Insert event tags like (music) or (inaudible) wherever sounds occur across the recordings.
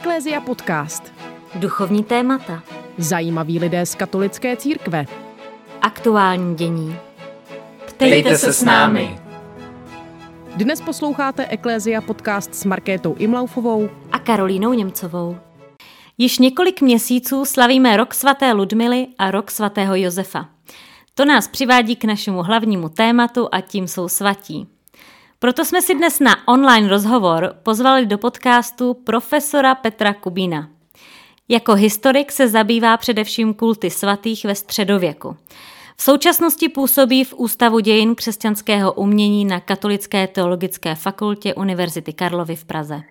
Eklézia podcast. Duchovní témata. Zajímaví lidé z katolické církve. Aktuální dění. Ptejte se s námi. Dnes posloucháte Eklézia podcast s Markétou Imlaufovou a Karolínou Němcovou. Již několik měsíců slavíme rok svaté Ludmily a rok svatého Josefa. To nás přivádí k našemu hlavnímu tématu a tím jsou svatí. Proto jsme si dnes na online rozhovor pozvali do podcastu profesora Petra Kubína. Jako historik se zabývá především kulty svatých ve středověku. V současnosti působí v Ústavu dějin křesťanského umění na Katolické teologické fakultě Univerzity Karlovy v Praze.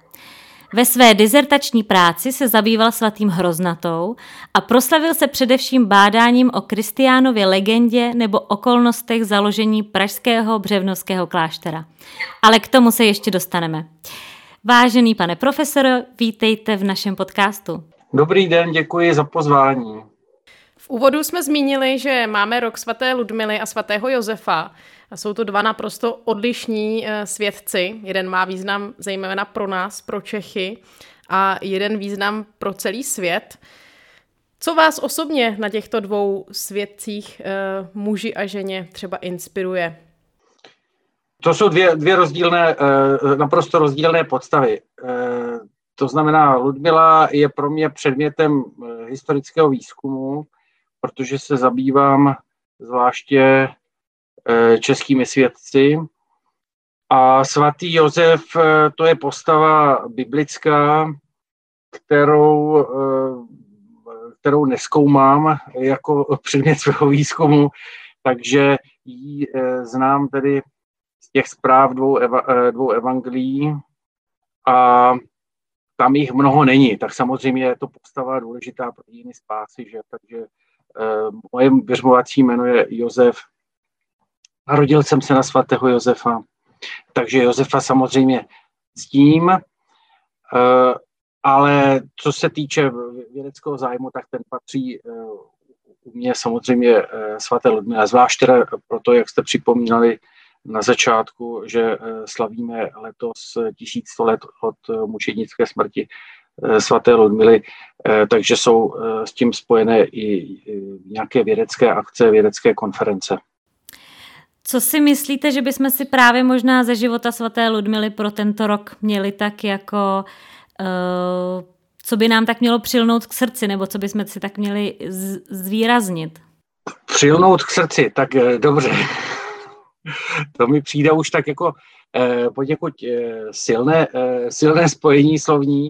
Ve své dizertační práci se zabýval svatým Hroznatou a proslavil se především bádáním o Kristiánově legendě nebo okolnostech založení pražského břevnovského kláštera. Ale k tomu se ještě dostaneme. Vážený pane profesore, vítejte v našem podcastu. Dobrý den, děkuji za pozvání. V úvodu jsme zmínili, že máme rok svaté Ludmily a svatého Josefa. Jsou to dva naprosto odlišní eh, svědci. Jeden má význam zejména pro nás, pro Čechy, a jeden význam pro celý svět. Co vás osobně na těchto dvou svědcích, eh, muži a ženě, třeba inspiruje? To jsou dvě, dvě rozdílné, eh, naprosto rozdílné podstavy. To znamená, Ludmila je pro mě předmětem historického výzkumu, protože se zabývám zvláště českými svědci. A svatý Josef, eh, to je postava biblická, kterou, eh, kterou neskoumám jako předmět svého výzkumu, takže ji znám tedy z těch zpráv dvou, eva, dvou evangelií a tam jich mnoho není, tak samozřejmě je to postava důležitá pro dějiny spásy, že? takže moje věřmovací jméno je Josef Narodil jsem se na svatého Josefa, takže Josefa samozřejmě s tím, eh, ale co se týče vědeckého zájmu, tak ten patří eh, u mě samozřejmě eh, svaté Ludmila, zvlášť teda proto, jak jste připomínali na začátku, že slavíme letos 1100 let od mučednické smrti svaté Ludmily, takže jsou s tím spojené i nějaké vědecké akce, vědecké konference. Co si myslíte, že bychom si právě možná ze života svaté Ludmily pro tento rok měli tak jako, uh, co by nám tak mělo přilnout k srdci, nebo co bychom si tak měli zvýraznit? Přilnout k srdci, tak eh, dobře. to mi přijde už tak jako eh, poněkud eh, silné, eh, silné spojení slovní,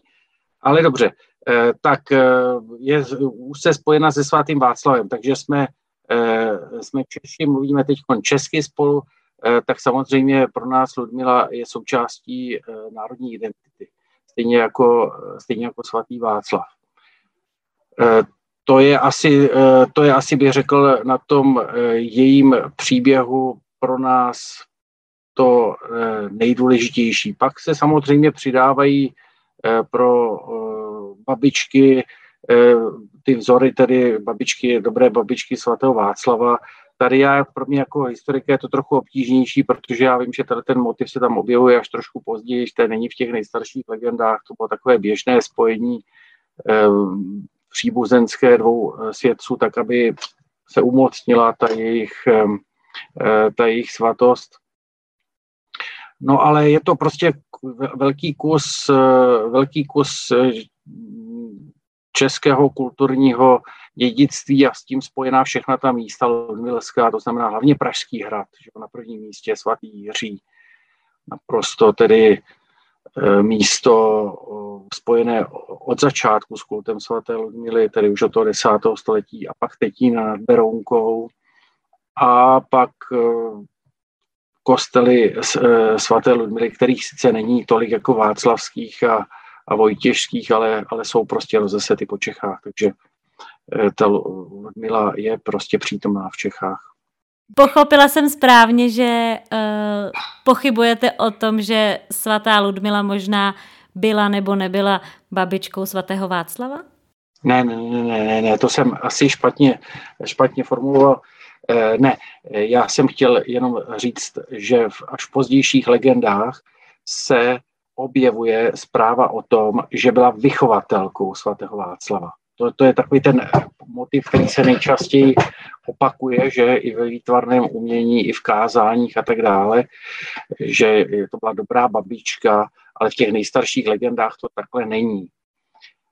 ale dobře. Eh, tak eh, je už se spojena se svatým Václavem, takže jsme Eh, jsme Češi, mluvíme teď česky spolu, eh, tak samozřejmě pro nás Ludmila je součástí eh, národní identity, stejně jako, stejně jako svatý Václav. To je, asi, to je asi, bych řekl, na tom jejím příběhu pro nás to nejdůležitější. Pak se samozřejmě přidávají pro babičky ty vzory tedy babičky, dobré babičky svatého Václava. Tady já pro mě jako historika je to trochu obtížnější, protože já vím, že tady ten motiv se tam objevuje až trošku později, že to není v těch nejstarších legendách, to bylo takové běžné spojení eh, příbuzenské dvou eh, svědců, tak aby se umocnila ta jejich, eh, ta jejich svatost. No ale je to prostě velký kus, eh, velký kus eh, českého kulturního dědictví a s tím spojená všechna ta místa Ludmilská, to znamená hlavně Pražský hrad, že na prvním místě svatý Jiří, naprosto tedy e, místo spojené od začátku s kultem svaté Ludmily, tedy už od toho desátého století, a pak Tetína nad Berounkou, a pak e, kostely e, svaté Ludmily, kterých sice není tolik jako václavských a a Vojtěžských, ale, ale jsou prostě rozesety po Čechách, takže eh, ta Ludmila je prostě přítomná v Čechách. Pochopila jsem správně, že uh, pochybujete o tom, že svatá Ludmila možná byla nebo nebyla babičkou svatého Václava? Ne, ne, ne, ne, ne, to jsem asi špatně, špatně formuloval. E, ne, já jsem chtěl jenom říct, že v až v pozdějších legendách se objevuje zpráva o tom, že byla vychovatelkou svatého Václava. To, to je takový ten motiv, který se nejčastěji opakuje, že i ve výtvarném umění, i v kázáních a tak dále, že to byla dobrá babička, ale v těch nejstarších legendách to takhle není.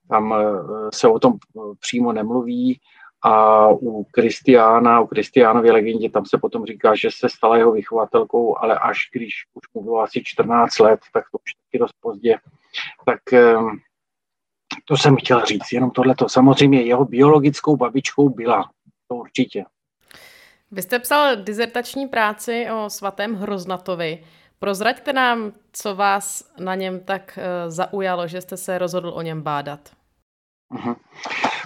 Tam eh, se o tom přímo nemluví a u Kristiána, u Kristiánově legendě, tam se potom říká, že se stala jeho vychovatelkou, ale až když už mu bylo asi 14 let, tak to už taky dost pozdě. Tak ehm, to jsem chtěl říct, jenom tohleto. Samozřejmě jeho biologickou babičkou byla, to určitě. Vy jste psal dizertační práci o svatém Hroznatovi. Prozraďte nám, co vás na něm tak eh, zaujalo, že jste se rozhodl o něm bádat. Uh-huh.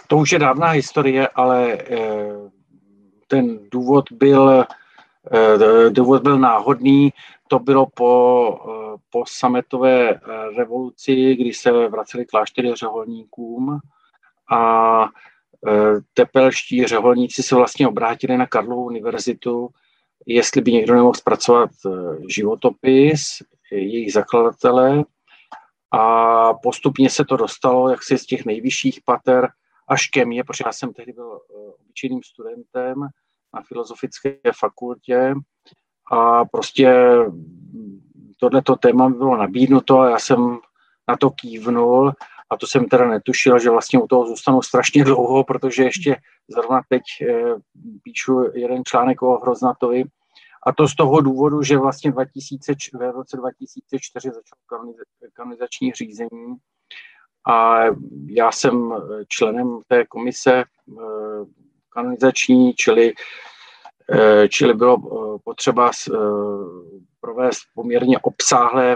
To už je dávná historie, ale eh, ten důvod byl, eh, důvod byl náhodný. To bylo po, eh, po sametové revoluci, kdy se vraceli kláštery řeholníkům a tepelští řeholníci se vlastně obrátili na Karlovu univerzitu, jestli by někdo nemohl zpracovat životopis jejich zakladatele. A postupně se to dostalo jaksi z těch nejvyšších pater až ke mně, protože já jsem tehdy byl eh, obyčejným studentem na filozofické fakultě a prostě tohleto téma bylo nabídnuto a já jsem na to kývnul a to jsem teda netušil, že vlastně u toho zůstanu strašně (laughs) dlouho, protože ještě zrovna teď eh, píšu jeden článek o Hroznatovi. A to z toho důvodu, že vlastně 2000, v roce 2004 začalo kanonizační řízení. A já jsem členem té komise eh, kanonizační, čili, eh, čili bylo eh, potřeba provést poměrně obsáhlé,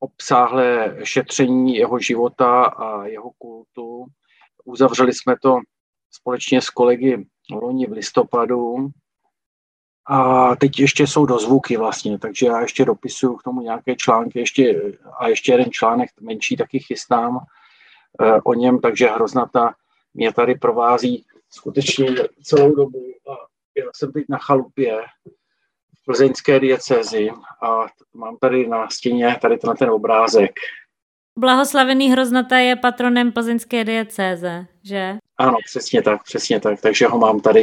obsáhlé šetření jeho života a jeho kultu. Uzavřeli jsme to společně s kolegy loni v listopadu a teď ještě jsou dozvuky vlastně, takže já ještě dopisuju k tomu nějaké články ještě, a ještě jeden článek menší taky chystám eh, o něm, takže hroznata mě tady provází skutečně celou dobu a já jsem teď na chalupě v plzeňské diecezi a mám tady na stěně tady na ten obrázek. Blahoslavený Hroznata je patronem plzeňské diecéze, že? Ano, přesně tak, přesně tak, takže ho mám tady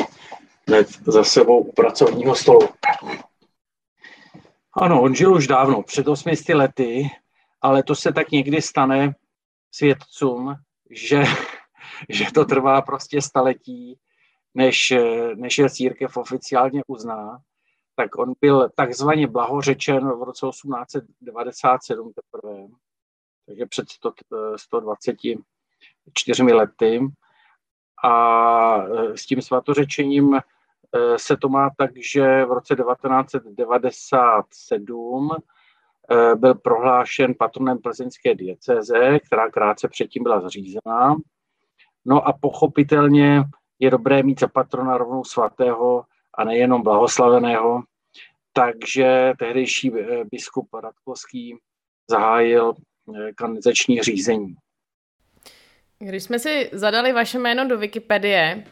hned za sebou u pracovního stolu. Ano, on žil už dávno, před 800 lety, ale to se tak někdy stane svědcům, že, že to trvá prostě staletí, než, než je církev oficiálně uzná. Tak on byl takzvaně blahořečen v roce 1897 teprve, takže před 100, 124 lety. A s tím svatořečením Eh, se to má tak, že v roce 1997 eh, byl prohlášen patronem plzeňské diecéze, která krátce předtím byla zřízená. No a pochopitelně je dobré mít za patrona rovnou svatého a nejenom blahoslaveného. Takže tehdejší eh, biskup Radkovský zahájil kanonizační řízení. Když jsme si zadali vaše jméno do Wikipedie,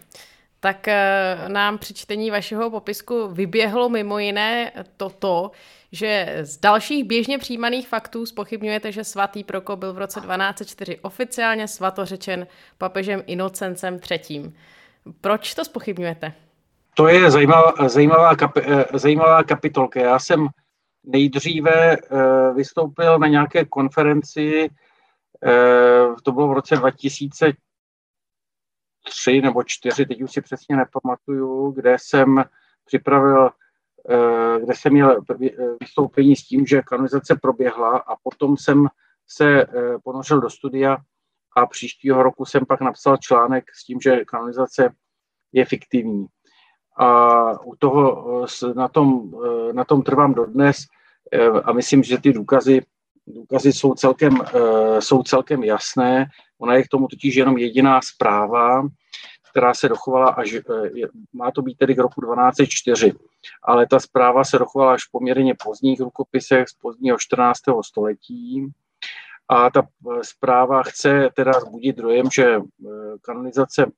tak eh, nám při čtení vašeho popisku vyběhlo mimo jiné toto, že z dalších běžně přijímaných faktů spochybňujete, že svatý Prokop byl v roce 1204 oficiálně svatořečen papežem Inocencem III. Proč to spochybňujete? To je zajímavá, zajímavá, kapi, eh, zajímavá kapitolka. Já jsem nejdříve eh, vystoupil na nějaké konferenci, to bylo v roce 2000, tři nebo čtyři, teď už si přesně nepamatuju, kde jsem připravil, eh, kde jsem měl vystoupení s tím, že kanonizace proběhla a potom jsem se eh, ponořil do studia a příštího roku jsem pak napsal článek s tím, že kanonizace je fiktivní. A u toho eh, na tom, na tom trvám dodnes a myslím, že ty důkazy, důkazy jsou, celkem, jsou celkem jasné. Ona je k tomu totiž jenom jediná zpráva, která se dochovala až, eh, má to být tedy k roku 1204, ale ta zpráva se dochovala až v poměrně pozdních rukopisech z pozdního 14. století a ta eh, zpráva chce teda zbudit dojem, že eh, kanonizace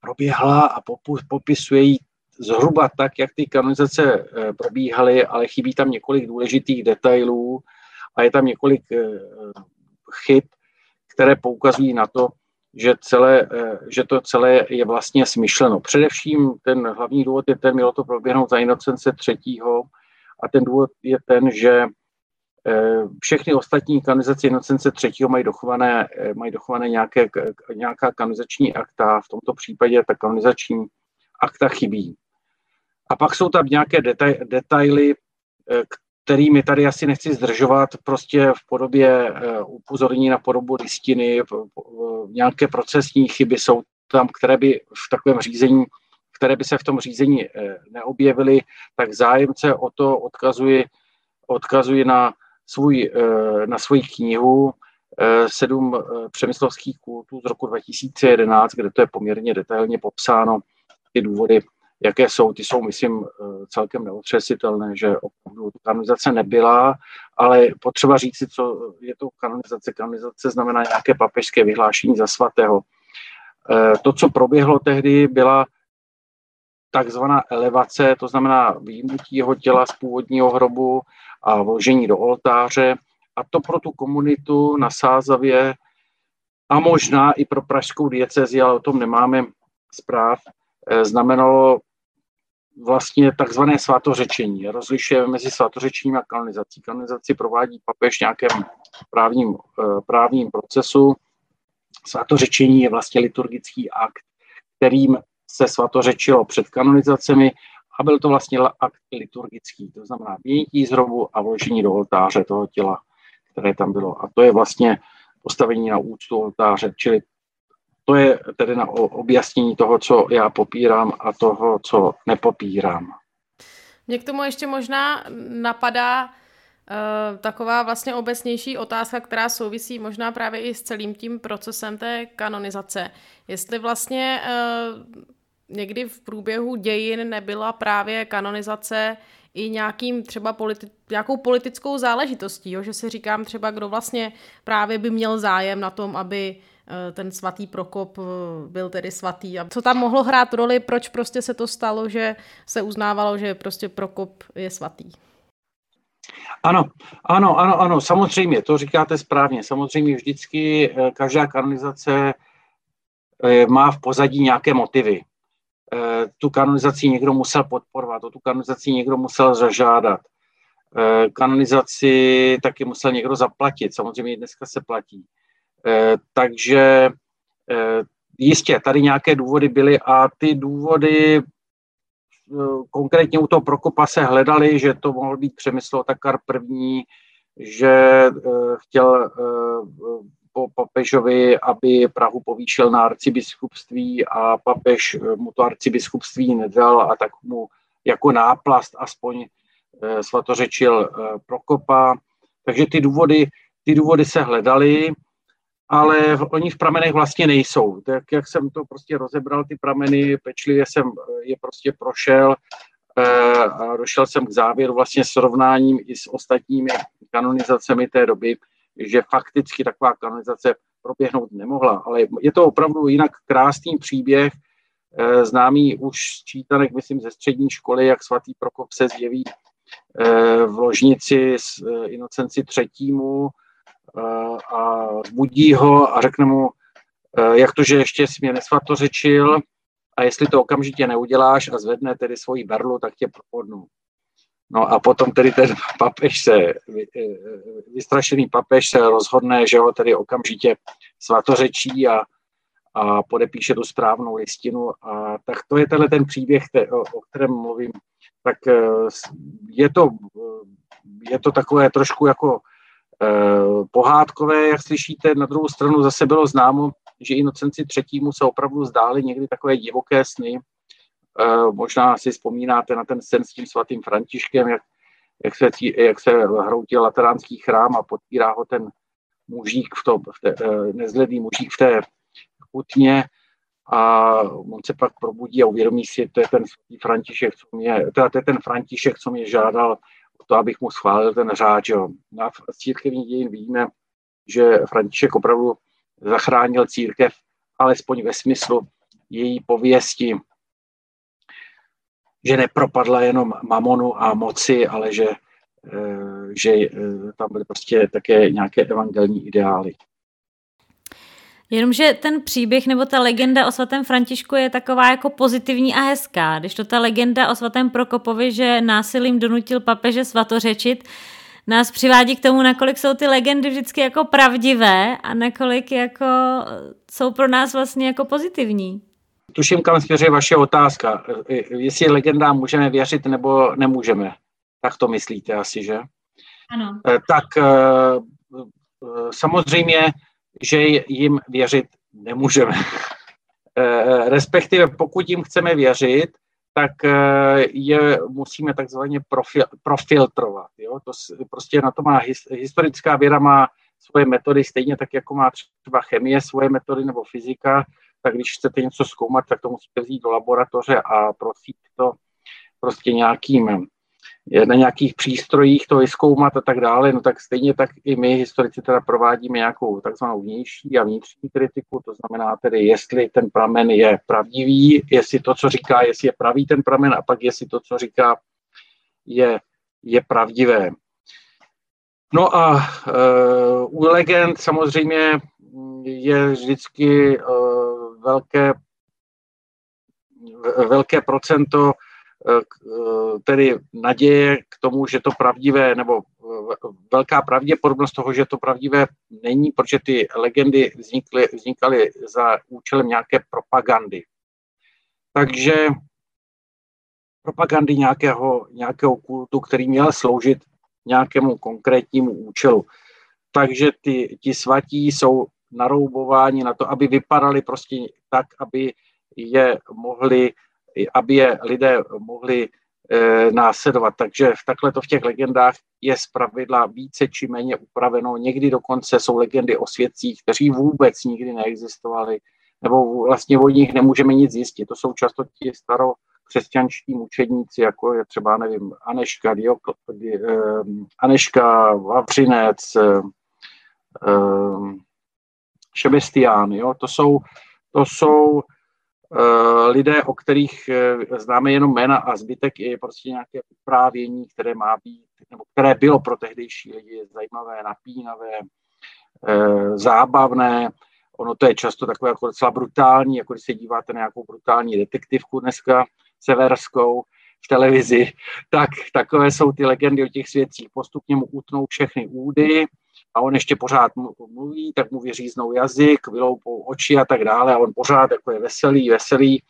proběhla a popisuje ji zhruba tak, jak ty kanonizace probíhaly, ale chybí tam několik důležitých detailů a je tam několik chyb, které poukazují na to, že, celé, že to celé je vlastně smyšleno. Především ten hlavní důvod je ten, mělo to proběhnout za Inocence třetího a ten důvod je ten, že všechny ostatní kanonizace Inocence třetího mají dochované, eh, mají dochované nějaké, nějaká kanonizační akta, v tomto případě ta kanonizační akta chybí. A pak jsou tam nějaké detaj, detaily, eh, kterými tady asi nechci zdržovat, prostě v podobě upozornění na podobu listiny, nějaké procesní chyby jsou tam, které by v takovém řízení, které by se v tom řízení neobjevily, tak zájemce o to odkazuji, odkazuji na svůj, eh, na svoji knihu eh, sedm eh, přemyslovských kultů z roku 2011, kde to je poměrně detailně popsáno, ty důvody, jaké jsou, ty jsou, myslím, celkem neotřesitelné, že opravdu kanonizace nebyla, ale potřeba říct si, co je to kanonizace. Kanonizace znamená nějaké papežské vyhlášení za svatého. To, co proběhlo tehdy, byla takzvaná elevace, to znamená výjimutí jeho těla z původního hrobu a vložení do oltáře. A to pro tu komunitu na Sázavě a možná i pro pražskou diecezi, ale o tom nemáme zpráv, eh, znamenalo vlastně takzvané svatořečení. Rozlišujeme mezi svatořečením a kanonizací. Kanonizaci provádí papež v nějakém právním, eh, právním procesu. Svatořečení je vlastně liturgický akt, kterým se svatořečilo před kanonizacemi a byl to vlastně akt liturgický, to znamená vynětí z hrobu a vložení do oltáře toho těla, které tam bylo. A to je vlastně postavení na úctu oltáře, čili to je tedy na objasnění toho, co já popírám a toho, co nepopírám. Mě k tomu ještě možná napadá uh, taková vlastně obecnější otázka, která souvisí možná právě i s celým tím procesem té kanonizace. Jestli vlastně uh, někdy v průběhu dějin nebyla právě kanonizace i nějakým třeba politi- nějakou politickou záležitostí, jo? že si říkám třeba, kdo vlastně právě by měl zájem na tom, aby eh, ten svatý Prokop eh, byl tedy svatý. A co tam mohlo hrát roli, proč prostě se to stalo, že se uznávalo, že prostě Prokop je svatý? Ano, ano, ano, ano, samozřejmě, to říkáte správně. Samozřejmě vždycky eh, každá kanonizace má v pozadí nějaké motivy. Eh, tu kanonizaci někdo musel podporovat, o tu kanonizaci někdo musel zažádat. Eh, kanonizaci taky musel někdo zaplatit, samozřejmě dneska se platí. Eh, takže jistě, tady nějaké důvody byly a ty důvody konkrétně u toho Prokopa se hledali, že to mohl být Přemysl Otakar první, že chtěl po papežovi, aby Prahu povýšil na arcibiskupství a papež mu to arcibiskupství nedal a tak mu jako náplast aspoň eh, svatořečil eh, Prokopa. Takže ty důvody, ty důvody se hledaly, ale oni v pramenech vlastně nejsou. Tak jak jsem to prostě rozebral, ty prameny, pečlivě jsem eh, je prostě prošel a došel jsem k závěru vlastně srovnáním i s ostatními kanonizacemi té doby, že fakticky taková kanonizace proběhnout nemohla. Ale je to opravdu jinak krásný příběh, eh, známý už z čítanek, myslím, ze střední školy, jak svatý Prokop se zjeví eh, v ložnici s eh, Inocenci třetímu a zbudí ho a řekne mu, jak to, že ještě si mě nesvatořečil a jestli to okamžitě neuděláš a zvedne tedy svoji berlu, tak tě propodnu. No a potom tedy ten papež se, eh, vystrašený papež se rozhodne, že ho tedy okamžitě svatořečí a, a podepíše tu správnou listinu. A tak to je tenhle ten příběh, o, kterém mluvím. Tak eh, je to, je to takové trošku jako eh, pohádkové, jak slyšíte. Na druhou stranu zase bylo známo, že Inocenci třetímu se opravdu zdály někdy takové divoké sny, Eh, možná si vzpomínáte na ten sen s tím svatým Františkem, jak, jak, se, jak se hroutil lateránský chrám a podpírá ho ten mužík v tom, v té, eh, nezledný mužík v té kutně a on se pak probudí a uvědomí si, to je ten svatý František, co mě, teda to je ten František, co mě žádal o to, abych mu schválil ten řád. Jo. A z církevní dějin víme, že František opravdu zachránil církev, alespoň ve smyslu její pověsti, že nepropadla jenom mamonu a moci, ale že že tam byly prostě také nějaké evangelní ideály. Jenomže ten příběh nebo ta legenda o svatém Františku je taková jako pozitivní a hezká, když to ta legenda o svatém Prokopovi, že násilím donutil papeže svatořečit, nás přivádí k tomu, nakolik jsou ty legendy vždycky jako pravdivé a nakolik jako jsou pro nás vlastně jako pozitivní. Tuším, kam směřuje vaše otázka. Jestli legendám můžeme věřit nebo nemůžeme. Tak to myslíte asi, že? Ano. Eh, tak eh, eh, samozřejmě že jim věřit nemůžeme. (laughs) Eh, respektive pokud jim chceme věřit, tak eh, je musíme takzvaně profil, profiltrovat. Jo? To prostě na to má historická věda má svoje metody, stejně tak, jako má třeba chemie svoje metody nebo fyzika, tak když chcete něco zkoumat, tak to musíte vzít do laboratoře a prosít to prostě nějakým na nějakých přístrojích to vyzkoumat a tak dále, no tak stejně tak i my historici teda provádíme nějakou takzvanou vnější a vnitřní kritiku, to znamená tedy, jestli ten pramen je pravdivý, jestli to, co říká, jestli je pravý ten pramen a pak jestli to, co říká, je, je pravdivé. No a uh, u legend samozřejmě je vždycky uh, velké, velké procento Eh, eh, tedy naděje k tomu, že to pravdivé, nebo eh, velká pravděpodobnost toho, že to pravdivé není, protože ty legendy vznikly, vznikaly za účelem nějaké propagandy. Takže propagandy nějakého, nějakého kultu, který měl sloužit nějakému konkrétnímu účelu. Takže ty, ti svatí jsou naroubováni na to, aby vypadali prostě tak, aby je mohli aby je lidé mohli e, následovat. Takže v takhle to v těch legendách je zpravidla více či méně upraveno. Někdy dokonce jsou legendy o svědcích, kteří vůbec nikdy neexistovali, nebo vlastně o nich nemůžeme nic zjistit. To jsou často ti staro křesťanští mučedníci, jako je třeba, nevím, Aneška, Diokl, e, Aneška, Vavřinec, e, Šebestián, jo? To jsou, to jsou Eh, lidé, o kterých eh, známe jenom jména a zbytek je prostě nějaké uprávění, které má být, nebo které bylo pro tehdejší lidi zajímavé, napínavé, eh, zábavné. Ono to je často takové jako docela brutální, jako když se díváte na nějakou brutální detektivku dneska severskou v televizi, (laughs) tak takové jsou ty legendy o těch svědcích. Postupně mu utnou všechny údy, a on ještě pořád mluví, tak mu vyříznou jazyk, vyloupou oči a tak dále a on pořád jako je veselý, veselý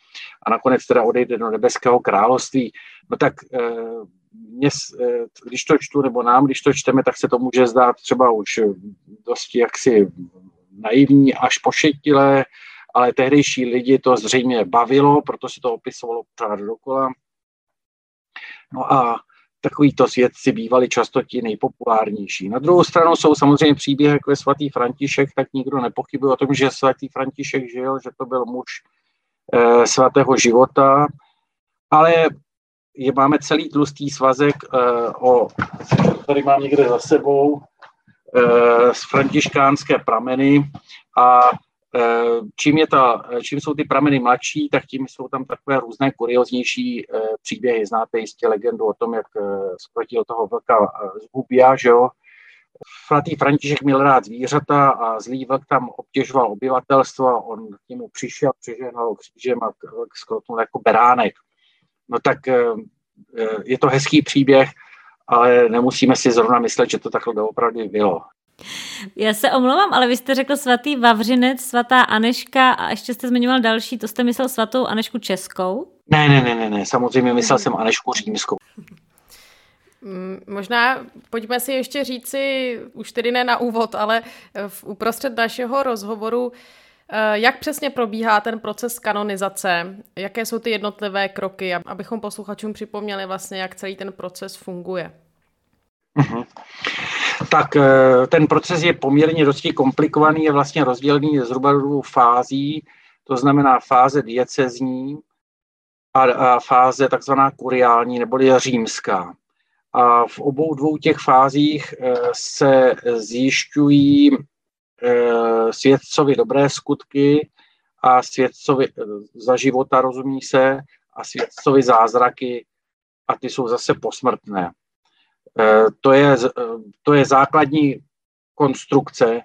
a nakonec teda odejde do nebeského království. No tak eh, mě, eh, když to čtu, nebo nám, když to čteme, tak se to může zdát třeba už dosti jaksi naivní až pošetilé, ale tehdejší lidi to zřejmě bavilo, proto se to opisovalo pořád dokola. No a takovýto svědci bývali často ti nejpopulárnější. Na druhou stranu jsou samozřejmě příběhy, jako je svatý František, tak nikdo nepochybuje o tom, že svatý František žil, že to byl muž e, svatého života, ale je, máme celý tlustý svazek e, o, tady mám někde za sebou, e, z františkánské prameny a čím, je ta, eh, čím jsou ty prameny mladší, tak tím jsou tam takové různé kurioznější eh, příběhy. Znáte jistě legendu o tom, jak skrotil toho vlka z Hubia, že jo? Svatý František měl rád zvířata a zlý vlk tam obtěžoval obyvatelstvo a on k němu přišel, přižehnal křížem a skrotnul jako beránek. No tak je to hezký příběh, ale nemusíme si zrovna myslet, že to takhle opravdu bylo. Já se omlouvám, ale vy jste řekl svatý Vavřinec, svatá Aneška a ještě jste zmiňoval další, to jste myslel svatou Anešku Českou? Ne, ne, ne, ne, ne. samozřejmě myslel jsem Anešku Římskou. Mm, možná pojďme si ještě říci, už tedy ne na úvod, ale v uprostřed našeho rozhovoru, eh, jak přesně probíhá ten proces kanonizace? Jaké jsou ty jednotlivé kroky, abychom posluchačům připomněli vlastně, jak celý ten proces funguje? Uh-huh tak eh, ten proces je poměrně dosti komplikovaný, je vlastně rozdělený zhruba do dvou fází, to znamená fáze diecezní a, a fáze takzvaná kuriální neboli římská. A v obou dvou těch fázích eh, se zjišťují eh, svědcovi dobré skutky a svědcovi za života, rozumí se, a svědcovi zázraky a ty jsou zase posmrtné. To je, to je základní konstrukce.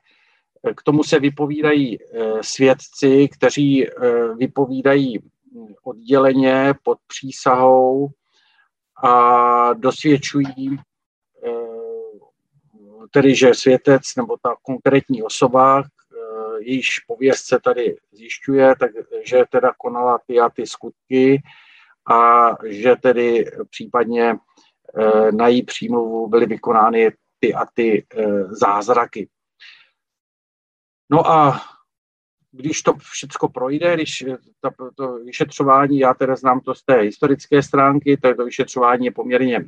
K tomu se vypovídají svědci, kteří vypovídají odděleně pod přísahou a dosvědčují tedy, že světec nebo ta konkrétní osoba, jejíž pověst se tady zjišťuje, takže teda konala ty a ty skutky a že tedy případně eh, na její přímluvu byly vykonány ty a ty eh, zázraky. No a když to všechno projde, když ta, to vyšetřování, já teda znám to z té historické stránky, to, to vyšetřování je poměrně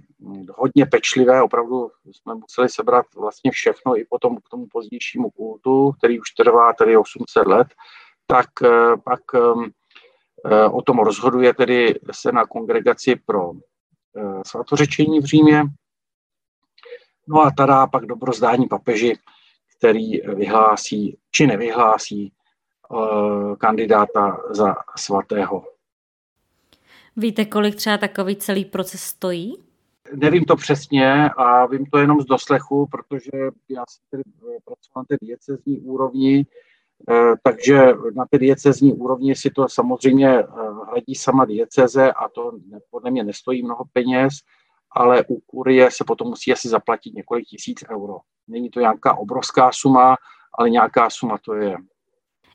hodně pečlivé, opravdu jsme museli sebrat vlastně všechno i potom k tomu pozdějšímu kultu, který už trvá tedy 800 let, tak eh, pak eh, o tom rozhoduje tedy se na kongregaci pro eh, svatořečení v Římě. No a tada pak dobrozdání papeži, který vyhlásí či nevyhlásí Eh, kandidáta za svatého. Víte, kolik třeba takový celý proces stojí? Nevím to přesně a vím to jenom z doslechu, protože já jsem tedy eh, pracoval na té diecezní úrovni, eh, takže na té diecezní úrovni si to samozřejmě hledí sama dieceze a to podle mě nestojí mnoho peněz, ale u kurie se potom musí asi zaplatit několik tisíc euro. Není to nějaká obrovská suma, ale nějaká suma to je.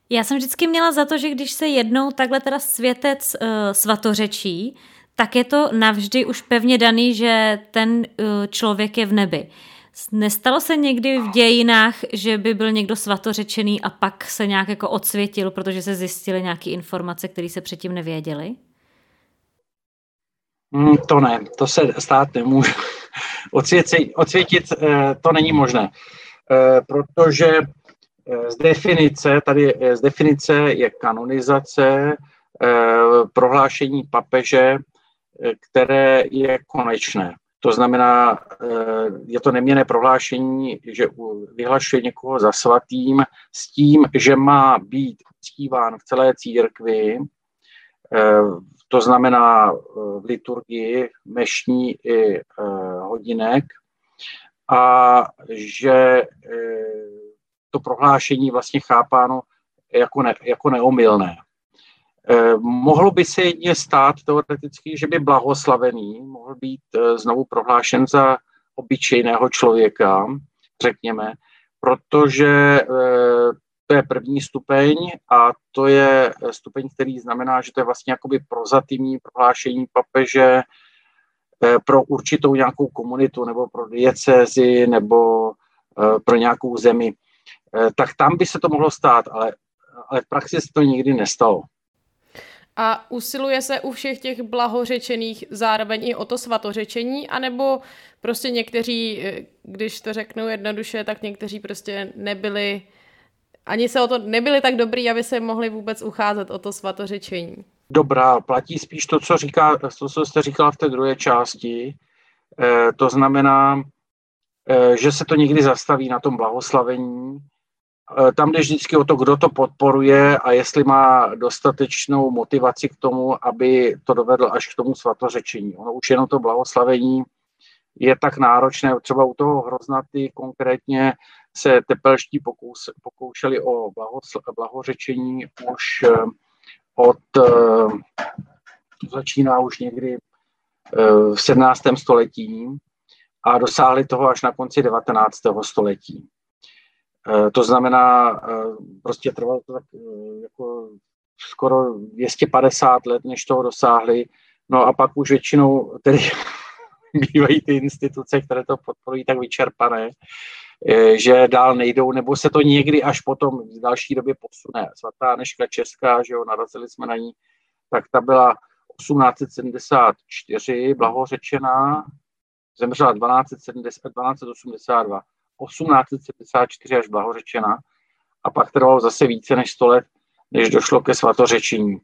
Já jsem vždycky měla za to, že když se jednou takhle teda světec uh, svatořečí, tak je to navždy už pevně daný, že ten uh, člověk je v nebi. Nestalo se někdy v dějinách, že by byl někdo svatořečený a pak se nějak jako odsvětil, protože se zjistily nějaké informace, které se předtím nevěděly? Mm, to ne, to se stát nemůže. (laughs) Odsvětit, odsvětit eh, to není možné, protože z definice, tady z definice je kanonizace, eh, prohlášení papeže, eh, které je konečné. To znamená, eh, je to neměné prohlášení, že vyhlašuje někoho za svatým s tím, že má být uctíván v celé církvi, to znamená v liturgii, mešní i hodinek, a že to prohlášení vlastně chápáno jako, ne, jako neomylné. Eh, mohlo by se jedně stát teoreticky, že by blahoslavený mohl být eh, znovu prohlášen za obyčejného člověka, řekněme, protože eh, to je první stupeň a to je stupeň, který znamená, že to je vlastně jakoby prozatímní prohlášení papeže pro určitou nějakou komunitu nebo pro diecézi nebo pro nějakou zemi. Tak tam by se to mohlo stát, ale, ale v praxi se to nikdy nestalo. A usiluje se u všech těch blahořečených zároveň i o to svatořečení, anebo prostě někteří, eh, když to řeknu jednoduše, tak někteří prostě nebyli, ani se o to nebyli tak dobrý, aby se mohli vůbec ucházet o to svatořečení. Dobrá, platí spíš to, co, říká, to, co jste říkala v té druhé části. E, to znamená, e, že se to někdy zastaví na tom blahoslavení, tam jde vždycky o to, kdo to podporuje a jestli má dostatečnou motivaci k tomu, aby to dovedl až k tomu svatořečení. Ono už jenom to blahoslavení je tak náročné, třeba u toho hroznaty konkrétně se tepelští pokous, pokoušeli o blahořečení už eh, od, eh, začíná už někdy v 17. století a dosáhli toho až na konci 19. století. Eh, to znamená, eh, prostě trvalo to tak eh, jako skoro 250 let, než toho dosáhli. No a pak už většinou tedy (laughs) bývají ty instituce, které to podporují, tak vyčerpané, že dál nejdou, nebo se to někdy až potom v další době posune. Svatá Neška Česká, že jo, narazili jsme na ní, tak ta byla 1874 blahořečená, zemřela 1282. 1874 až blahořečena a pak trvalo zase více než 100 let, než došlo ke svatořečení.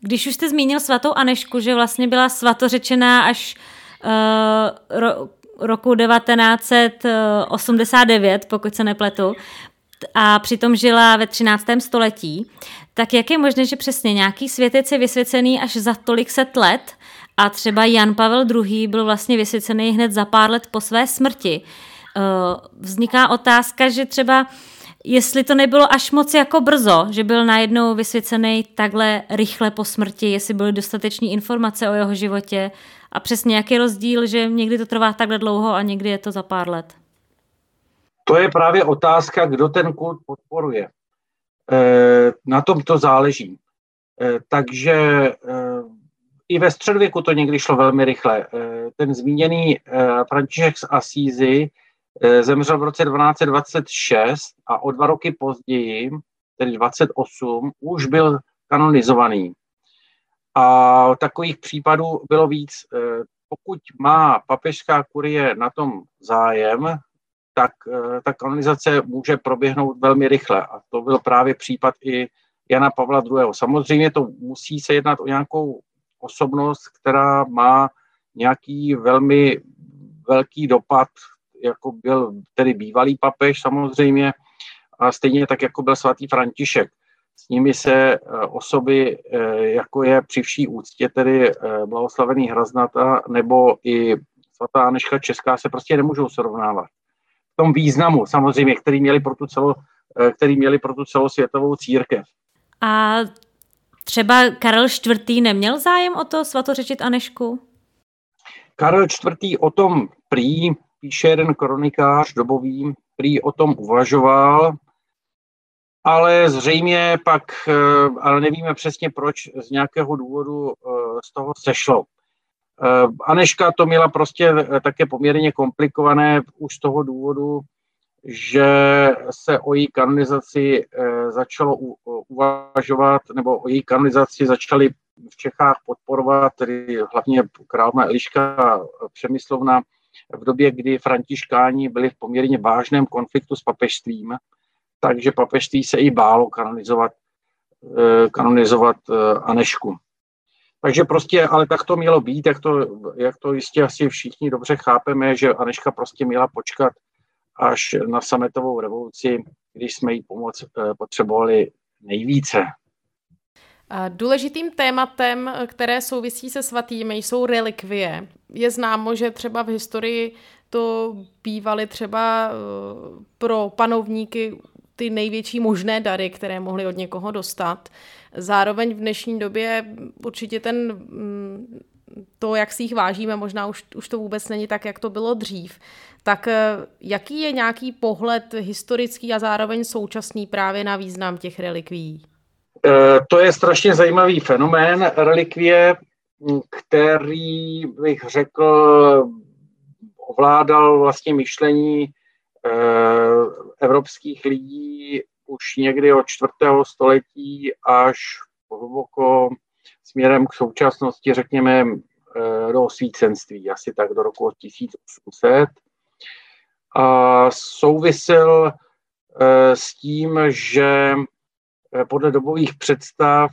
Když už jste zmínil svatou Anešku, že vlastně byla svatořečená až uh, ro, roku 1989, pokud se nepletu, a přitom žila ve 13. století, tak jak je možné, že přesně nějaký světec je vysvěcený až za tolik set let A třeba Jan Pavel II. byl vlastně vysvěcený hned za pár let po své smrti. Eh, vzniká otázka, že třeba jestli to nebylo až moc jako brzo, že byl najednou vysvěcený takhle rychle po smrti, jestli byly dostateční informace o jeho životě a přesně jaký rozdíl, že někdy to trvá takhle dlouho a někdy je to za pár let. To je právě otázka, kdo ten kult podporuje. E, na tom to záleží. E, takže i ve středověku to někdy šlo velmi rychle. Ten zmíněný František z Asízy zemřel v roce 1226 a o dva roky později, tedy 28, už byl kanonizovaný. A takových případů bylo víc. Pokud má papežská kurie na tom zájem, tak eh, ta kanonizace může proběhnout velmi rychle. A to byl právě případ i Jana Pavla II. Samozřejmě to musí se jednat o nějakou osobnost, která má nějaký velmi velký dopad, jako byl tedy bývalý papež samozřejmě, a stejně tak, jako byl svatý František. S nimi se eh, osoby, eh, jako je při vší úctě, tedy blahoslavený Hraznata nebo i svatá Aneška Česká, se prostě nemůžou srovnávat tom významu samozřejmě, který měli pro tu, celo, který měli pro tu celosvětovou církev. A třeba Karel IV. neměl zájem o to svatořečit Anešku? Karel IV. o tom prý, píše jeden kronikář dobový, prý o tom uvažoval, ale zřejmě pak, eh, ale nevíme přesně proč, z nějakého důvodu eh, z toho sešlo. Eh, Aneška to měla prostě také poměrně komplikované už z toho důvodu, že se o její kanonizaci začalo uvažovat, nebo o její kanonizaci začali v Čechách podporovat, tedy hlavně královna Eliška Přemyslovna, v době, kdy františkáni byli v poměrně vážném konfliktu s papežstvím, takže papežství se i bálo kanonizovat, kanonizovat Anešku. Takže prostě, ale tak to mělo být, jak to, jak to jistě asi všichni dobře chápeme, že Aneška prostě měla počkat až na sametovou revoluci, když jsme jí pomoc eh, potřebovali nejvíce. Důležitým tématem, které souvisí se svatými, jsou relikvie. Je známo, že třeba v historii to bývaly třeba eh, pro panovníky ty největší možné dary, které mohli od někoho dostat. Zároveň v dnešní době určitě ten mm, to, jak si jich vážíme, možná už, už to vůbec není tak, jak to bylo dřív. Tak eh, jaký je nějaký pohled historický a zároveň současný právě na význam těch relikví? Eh, to je strašně zajímavý fenomén relikvie, který bych řekl ovládal vlastně myšlení eh, evropských lidí už někdy od čtvrtého století až hluboko směrem k současnosti, řekněme, eh, do osvícenství, asi tak do roku 1800. A souvisel eh, s tím, že podle dobových představ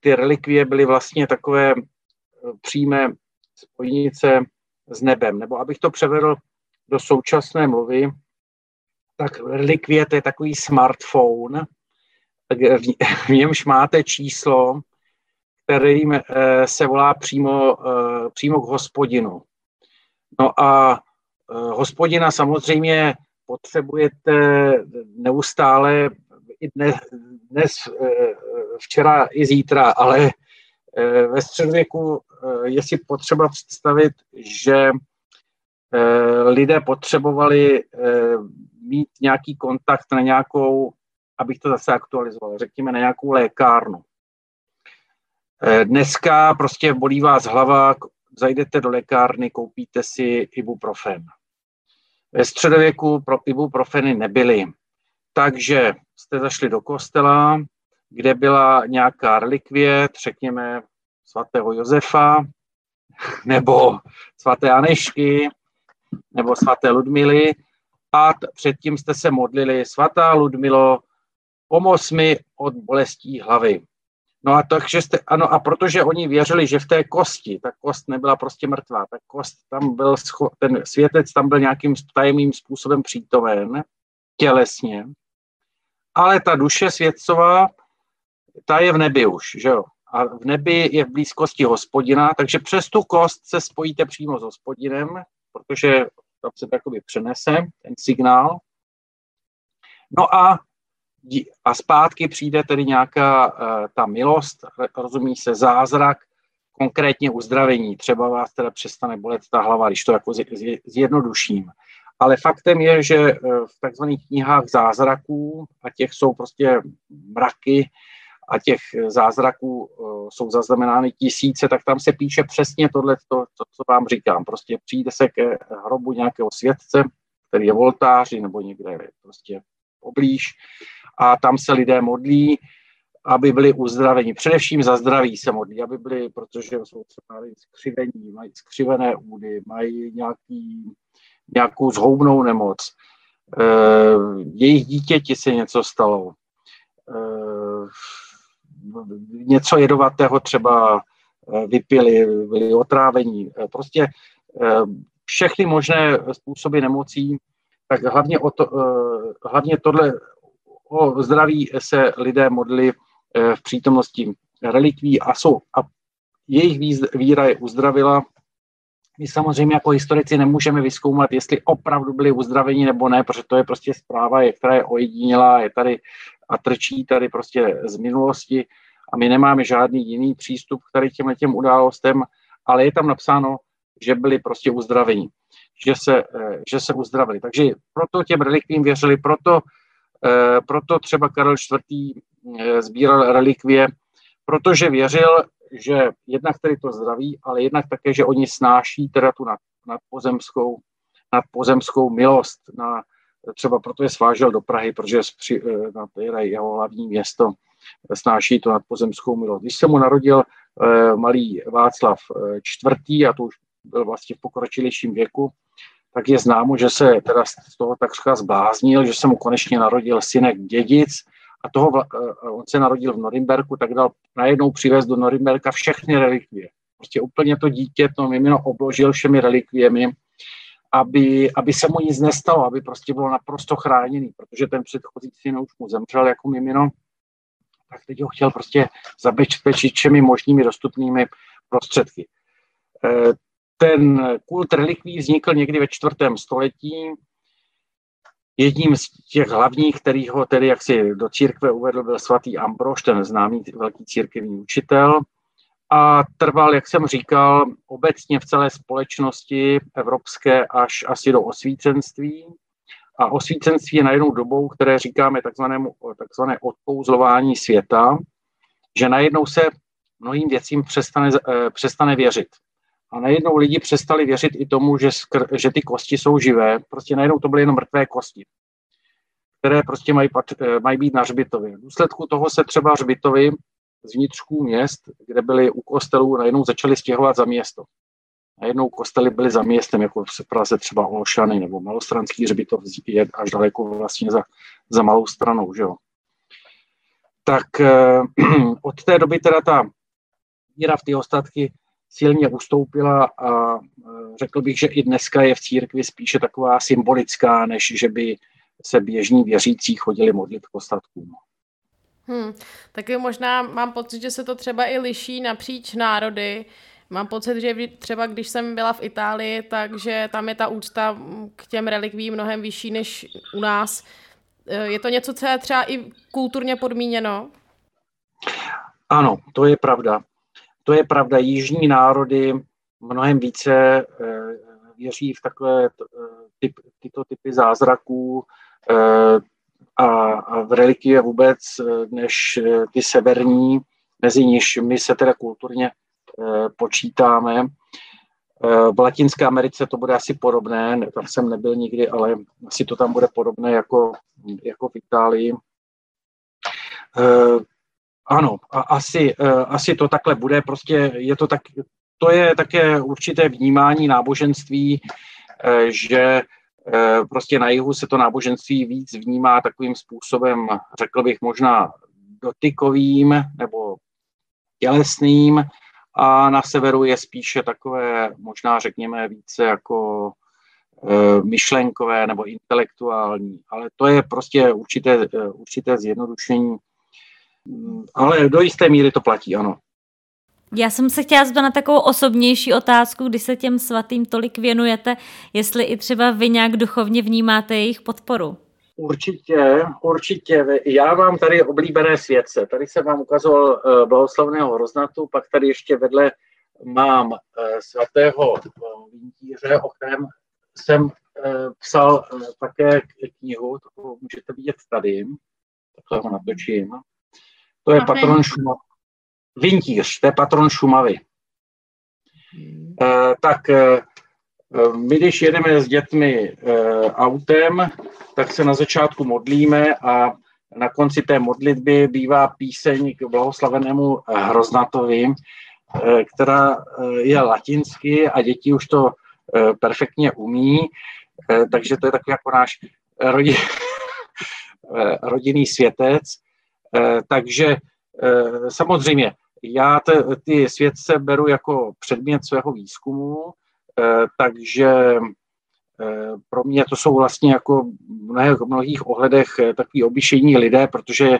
ty relikvie byly vlastně takové přímé spojnice s nebem. Nebo abych to převedl do současné mluvy, tak relikvie to je takový smartphone, (laughs) v němž máte číslo, kterým eh, se volá přímo, eh, přímo k hospodinu. No a eh, hospodina samozřejmě potřebujete neustále i dnes, dnes včera i zítra, ale ve středověku je si potřeba představit, že lidé potřebovali mít nějaký kontakt na nějakou, abych to zase aktualizoval, řekněme na nějakou lékárnu. Eh, dneska prostě bolí vás hlava, zajdete do lékárny, koupíte si ibuprofen. Ve středověku pro ibuprofeny nebyly. Takže jste zašli do kostela, kde byla nějaká relikvie, řekněme svatého Josefa, (laughs) nebo svaté Anešky, nebo svaté Ludmily a t- předtím jste se modlili, svatá Ludmilo, pomoz mi od bolestí hlavy. No a takže jste, ano, a protože oni věřili, že v té kosti, ta kost nebyla prostě mrtvá, ta kost tam byl, ten světec tam byl nějakým tajemným způsobem přítomen, tělesně, ale ta duše světcová, ta je v nebi už, že jo. a v nebi je v blízkosti hospodina, takže přes tu kost se spojíte přímo s hospodinem, protože tam se takový přenese ten signál. No a, a zpátky přijde tedy nějaká uh, ta milost, rozumí se zázrak, konkrétně uzdravení. Třeba vás teda přestane bolet ta hlava, když to jako zjednoduším. Ale faktem je, že eh, v takzvaných knihách zázraků, a těch jsou prostě mraky, a těch zázraků uh, jsou zaznamenány tisíce, tak tam se píše přesně tohle, to, to, co vám říkám. Prostě přijde se ke hrobu nějakého světce, který je voltáři nebo někde prostě poblíž a tam se lidé modlí, aby byli uzdraveni. Především za zdraví se modlí, aby byli, protože jsou třeba skřivení, mají skřivené údy, mají nějaký, nějakou zhoubnou nemoc. E, jejich dítěti se něco stalo. E, něco jedovatého třeba eh, vypili, byli otrávení. Eh, prostě eh, všechny možné způsoby nemocí, tak hlavně, o to, hlavně tohle o zdraví se lidé modli v přítomnosti relikví a jsou a jejich víra je uzdravila. My samozřejmě jako historici nemůžeme vyskoumat, jestli opravdu byli uzdraveni nebo ne, protože to je prostě zpráva, která je ojedinělá, je tady a trčí tady prostě z minulosti a my nemáme žádný jiný přístup k tady těm těm událostem, ale je tam napsáno, že byli prostě uzdraveni, že se, eh, že se uzdravili. Takže proto těm relikvím věřili, proto, eh, proto třeba Karel IV. Eh, sbíral relikvie, protože věřil, že jednak tedy to zdraví, ale jednak také, že oni snáší teda tu nad, nadpozemskou, nadpozemskou milost. Na, třeba proto je svážel do Prahy, protože při, na jeho hlavní město snáší to nadpozemskou milost. Když se mu narodil eh, malý Václav IV., eh, a to už byl vlastně v pokročilejším věku, tak je známo, že se teda z toho takřka zbláznil, že se mu konečně narodil synek dědic a toho, eh, on se narodil v Norimberku, tak dal najednou přivez do Norimberka všechny relikvie. Prostě úplně to dítě, to mimino obložil všemi relikviemi, aby, aby se mu nic nestalo, aby prostě bylo naprosto chráněný, protože ten předchozí syn už mu zemřel jako mimino tak teď ho chtěl prostě zabezpečit všemi možnými dostupnými prostředky. E, ten kult relikví vznikl někdy ve čtvrtém století. Jedním z těch hlavních, který ho tedy jaksi do církve uvedl, byl svatý Ambrož, ten známý velký církevní učitel. A trval, jak jsem říkal, obecně v celé společnosti evropské až asi do osvícenství. A osvícenství je najednou dobou, které říkáme takzvanému, takzvané odkouzlování světa, že najednou se mnohým věcím přestane, eh, přestane věřit. A najednou lidi přestali věřit i tomu, že, skr, že ty kosti jsou živé. Prostě najednou to byly jenom mrtvé kosti, které prostě mají, eh, mají být na hřbitově. V důsledku toho se třeba hřbitovy z vnitřků měst, kde byly u kostelů, najednou začaly stěhovat za město najednou kostely byly za městem, jako v Praze třeba Olšany nebo Malostranský hřbitov je až daleko vlastně za, za malou stranou, že jo. Tak eh, (clears throat) od té doby teda ta víra v ty ostatky silně ustoupila a eh, řekl bych, že i dneska je v církvi spíše taková symbolická, než že by se běžní věřící chodili modlit k ostatkům. Hmm, taky možná mám pocit, že se to třeba i liší napříč národy, Mám pocit, že třeba když jsem byla v Itálii, takže tam je ta úcta k těm relikvím mnohem vyšší než u nás. Eh, je to něco, co je třeba i kulturně podmíněno? Ano, to je pravda. To je pravda. Jižní národy mnohem více eh, věří v takové eh, typ, tyto typy zázraků a v relikvie vůbec, než ty severní, mezi níž my se teda kulturně Eh, počítáme. V Latinské Americe to bude asi podobné, tam jsem nebyl nikdy, ale asi to tam bude podobné jako, jako v Itálii. Ano, a asi, asi to takhle bude, prostě je to tak, to je také určité vnímání náboženství, že prostě na jihu se to náboženství víc vnímá takovým způsobem, řekl bych možná dotykovým nebo tělesným, a na severu je spíše takové, možná řekněme, více jako e, myšlenkové nebo intelektuální, ale to je prostě určité, e, určité zjednodušení. Mm, ale do jisté míry to platí, ano. Já jsem se chtěla zeptat na takovou osobnější otázku, když se těm svatým tolik věnujete, jestli i třeba vy nějak duchovně vnímáte jejich podporu. Určitě, určitě. Já mám tady oblíbené světce. Tady jsem vám ukazoval uh, blahoslavného hroznatu, pak tady ještě vedle mám uh, svatého uh, vintíře, o kterém jsem psal také knihu, to můžete vidět tady, takhle ho natočím. To je patron Šumavy. Vintíř, to je patron Šumavy. Uh, tak uh, my, když jedeme s dětmi autem, tak se na začátku modlíme a na konci té modlitby bývá píseň k blahoslavenému Hroznatovi, která je latinsky a děti už to perfektně umí, takže to je takový jako náš rodin, (laughs) rodinný světec. Takže samozřejmě já te, ty světce beru jako předmět svého výzkumu, takže Eh, pro mě to jsou vlastně jako v mnohých ohledech eh, takový obyčejní lidé, protože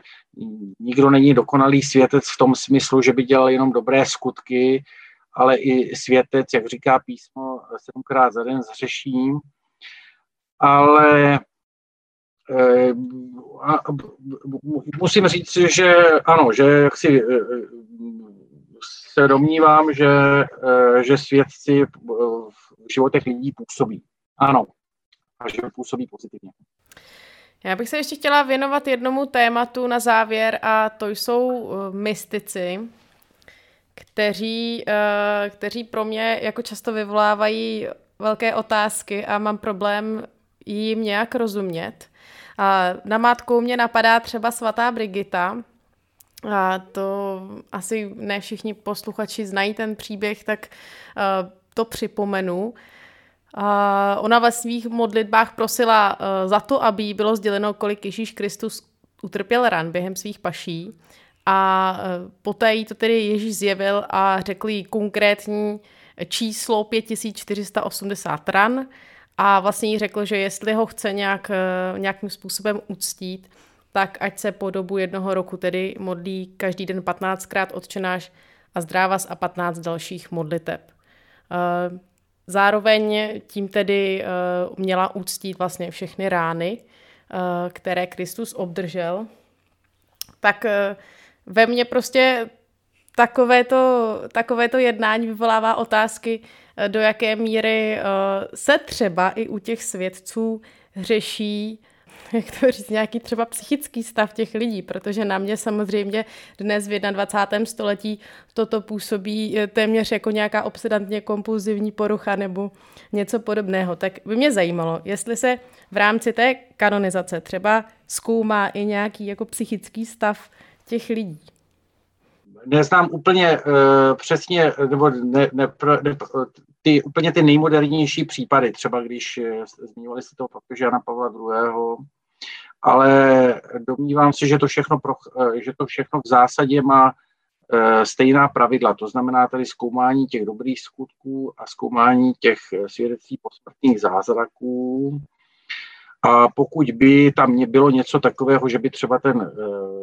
nikdo není dokonalý světec v tom smyslu, že by dělal jenom dobré skutky, ale i světec, jak říká písmo, sedmkrát za den zřeším. Ale eh, musím říct, že ano, že si se domnívám, že, že svědci v životech lidí působí. Ano, a že působí pozitivně. Já bych se ještě chtěla věnovat jednomu tématu na závěr a to jsou eh, mystici, kteří, eh, kteří pro mě jako často vyvolávají velké otázky a mám problém jim nějak rozumět. A mátku mě napadá třeba svatá Brigita, a to asi ne všichni posluchači znají ten příběh, tak uh, to připomenu. Ona ve svých modlitbách prosila uh, za to, aby jí bylo sděleno, kolik Ježíš Kristus utrpěl ran během svých paší. A uh, poté jí to tedy Ježíš zjevil a řekl jí konkrétní číslo 5480 ran a vlastně jí řekl, že jestli ho chce nějak, uh, nějakým způsobem uctít, tak ať se po dobu jednoho roku tedy modlí každý den 15krát odčenáš a zdrávas a 15 dalších modliteb. Zároveň tím tedy uh, měla úctít vlastně všechny rány, které Kristus obdržel. Tak ve mně prostě takovéto, takovéto jednání vyvolává otázky, do jaké míry se třeba i u těch svědců řeší jak to říct, nějaký třeba psychický stav těch lidí, protože na mě samozřejmě dnes v 21. století toto působí eh, téměř jako nějaká obsedantně kompulzivní porucha nebo něco podobného. Tak by mě zajímalo, jestli se v rámci té kanonizace třeba zkoumá i nějaký jako psychický stav těch lidí. Neznám úplně uh, přesně, nebo ne, ne, ne, ty úplně ty nejmodernější případy, třeba když zmiňovali se toho faktu, Jana Pavla II ale domnívám se, že to všechno, pro, eh, že to všechno v zásadě má eh, stejná pravidla. To znamená tady zkoumání těch dobrých skutků a zkoumání těch eh, svědectví posmrtných zázraků. A pokud by tam bylo něco takového, že by třeba ten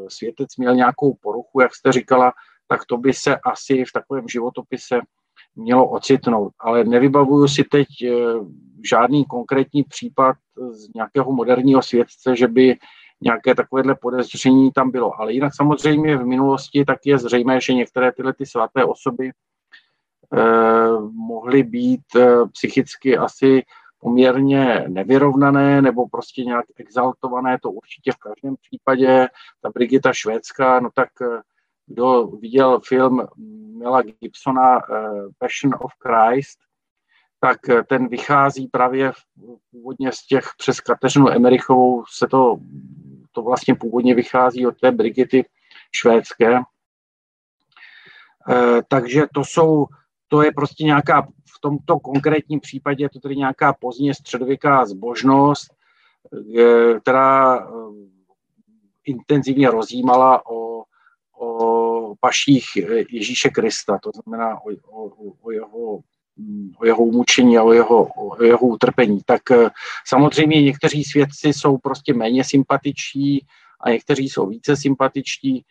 světec měl nějakou poruchu, jak jste říkala, tak to by se asi v takovém životopise mělo ocitnout. Ale nevybavuju si teď žádný konkrétní případ z nějakého moderního světce, že by nějaké takovéhle podezření tam bylo. Ale jinak samozřejmě v minulosti tak je zřejmé, že některé tyhle ty svaté osoby eh, mohly být eh, psychicky asi poměrně nevyrovnané nebo prostě nějak exaltované, to určitě v každém případě. Ta Brigita Švédská, no tak eh, kdo viděl film Mela Gibsona eh, Passion of Christ, tak eh, ten vychází právě původně z těch přes Kateřinu Emerichovou se to, to vlastně původně vychází od té Brigity švédské. Takže to jsou, to je prostě nějaká, tomto konkrétním případě je to tedy nějaká pozdně středověká zbožnost, e, která e, intenzivně rozjímala o, o paších Ježíše Krista, to znamená o, o, o jeho o jeho umučení a o jeho, o jeho utrpení. Tak eh, samozřejmě někteří svědci jsou prostě méně sympatiční a někteří jsou více sympatičtí.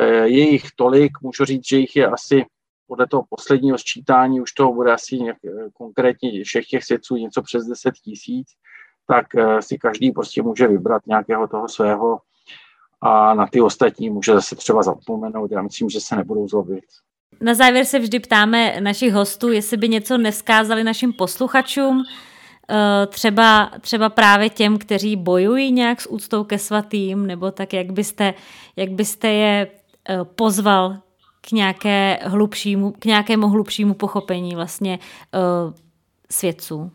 Eh, je jich tolik, můžu říct, že jich je asi podle toho posledního sčítání už to bude asi nějak, konkrétně všech těch svědců něco přes 10 tisíc, tak si každý prostě může vybrat nějakého toho svého a na ty ostatní může zase třeba zapomenout. Já myslím, že se nebudou zlobit. Na závěr se vždy ptáme našich hostů, jestli by něco neskázali našim posluchačům, eh, třeba, třeba právě těm, kteří bojují nějak s úctou ke svatým, nebo tak, jak byste, jak byste je eh, pozval k, nějaké hlubšímu, k nějakému hlubšímu pochopení vlastně uh, svědců.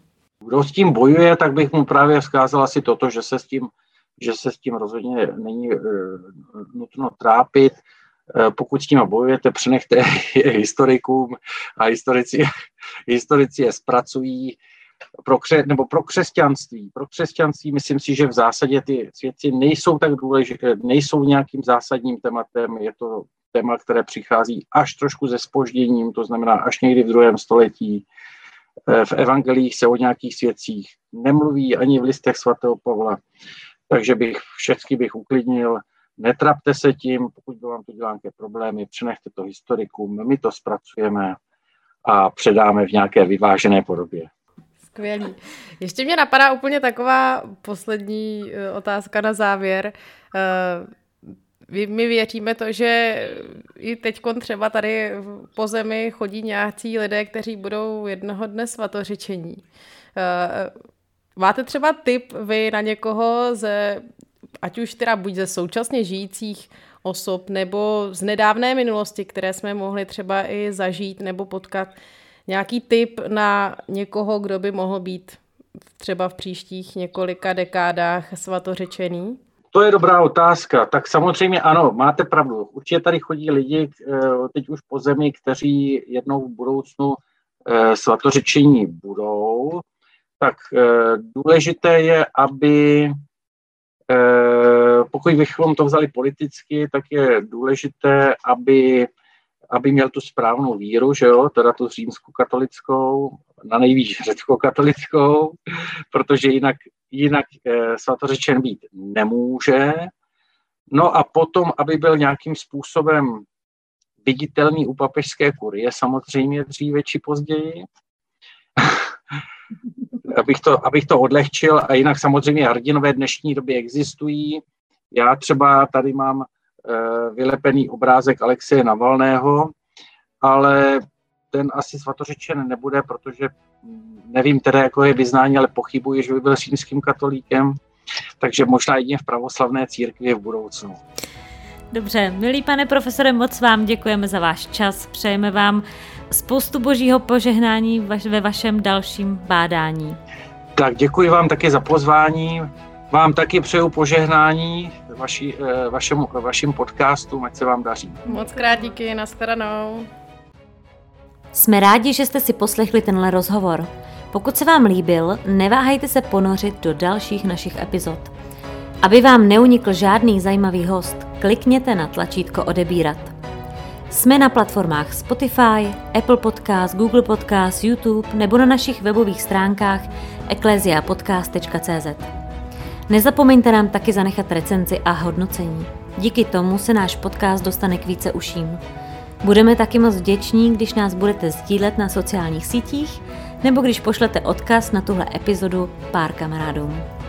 Kdo s tím bojuje, tak bych mu právě vzkázal asi toto, že se s tím, že se s tím rozhodně není uh, nutno trápit. Uh, pokud s tím bojujete, přenechte historikům a historici, (laughs) historici je zpracují pro, kře, nebo pro křesťanství. Pro křesťanství myslím si, že v zásadě ty svědci nejsou tak důležité, nejsou nějakým zásadním tématem, je to téma, které přichází až trošku ze spožděním, to znamená až někdy v druhém století. Eh, v evangelích se o nějakých svědcích nemluví ani v listech svatého Pavla, takže bych všechny bych uklidnil, netrapte se tím, pokud by vám to dělá nějaké problémy, přenechte to historikům, my to zpracujeme a předáme v nějaké vyvážené podobě. Skvělý. Ještě mě napadá úplně taková poslední eh, otázka na závěr. My věříme to, že i teď třeba tady po zemi chodí nějací lidé, kteří budou jednoho dne svatořečení. Eh, máte třeba tip vy na někoho ze, ať už teda buď ze současně žijících osob, nebo z nedávné minulosti, které jsme mohli třeba i zažít nebo potkat, nějaký tip na někoho, kdo by mohl být třeba v příštích několika dekádách svatořečený? To je dobrá otázka. Tak samozřejmě ano, máte pravdu. Určitě tady chodí lidi, eh, teď už po zemi, kteří jednou v budoucnu eh, svatořečení budou. Tak eh, důležité je, aby pokud bychom to vzali politicky, tak je důležité, aby, aby měl tu správnou víru, že jo, teda tu římskou katolickou, na nejvíc řeckou katolickou, protože jinak jinak eh, svatořečen být nemůže. No a potom, aby byl nějakým způsobem viditelný u papežské kurie, samozřejmě dříve či později, (laughs) abych, to, abych to odlehčil a jinak samozřejmě hrdinové dnešní době existují. Já třeba tady mám uh, vylepený obrázek Alexeje Navalného, ale ten asi svatořečen nebude, protože nevím teda, jako je vyznání, ale pochybuji, že by byl římským katolíkem, takže možná jedině v pravoslavné církvi v budoucnu. Dobře, milý pane profesore, moc vám děkujeme za váš čas. Přejeme vám spoustu božího požehnání ve vašem dalším bádání. Tak děkuji vám taky za pozvání. Vám taky přeju požehnání vaši, eh, vašemu, vašim podcastům, ať se vám daří. Moc krát díky, nashledanou. Jsme rádi, že jste si poslechli tenhle rozhovor. Pokud se vám líbil, neváhejte se ponořit do dalších našich epizod. Aby vám neunikl žádný zajímavý host, klikněte na tlačítko odebírat. Jsme na platformách Spotify, Apple Podcast, Google Podcast, YouTube nebo na našich webových stránkách ecclesiapodcast.cz. Nezapomeňte nám taky zanechat recenzi a hodnocení. Díky tomu se náš podcast dostane k více uším. Budeme taky moc vděční, když nás budete sdílet na sociálních sítích nebo když pošlete odkaz na tuhle epizodu pár kamarádům.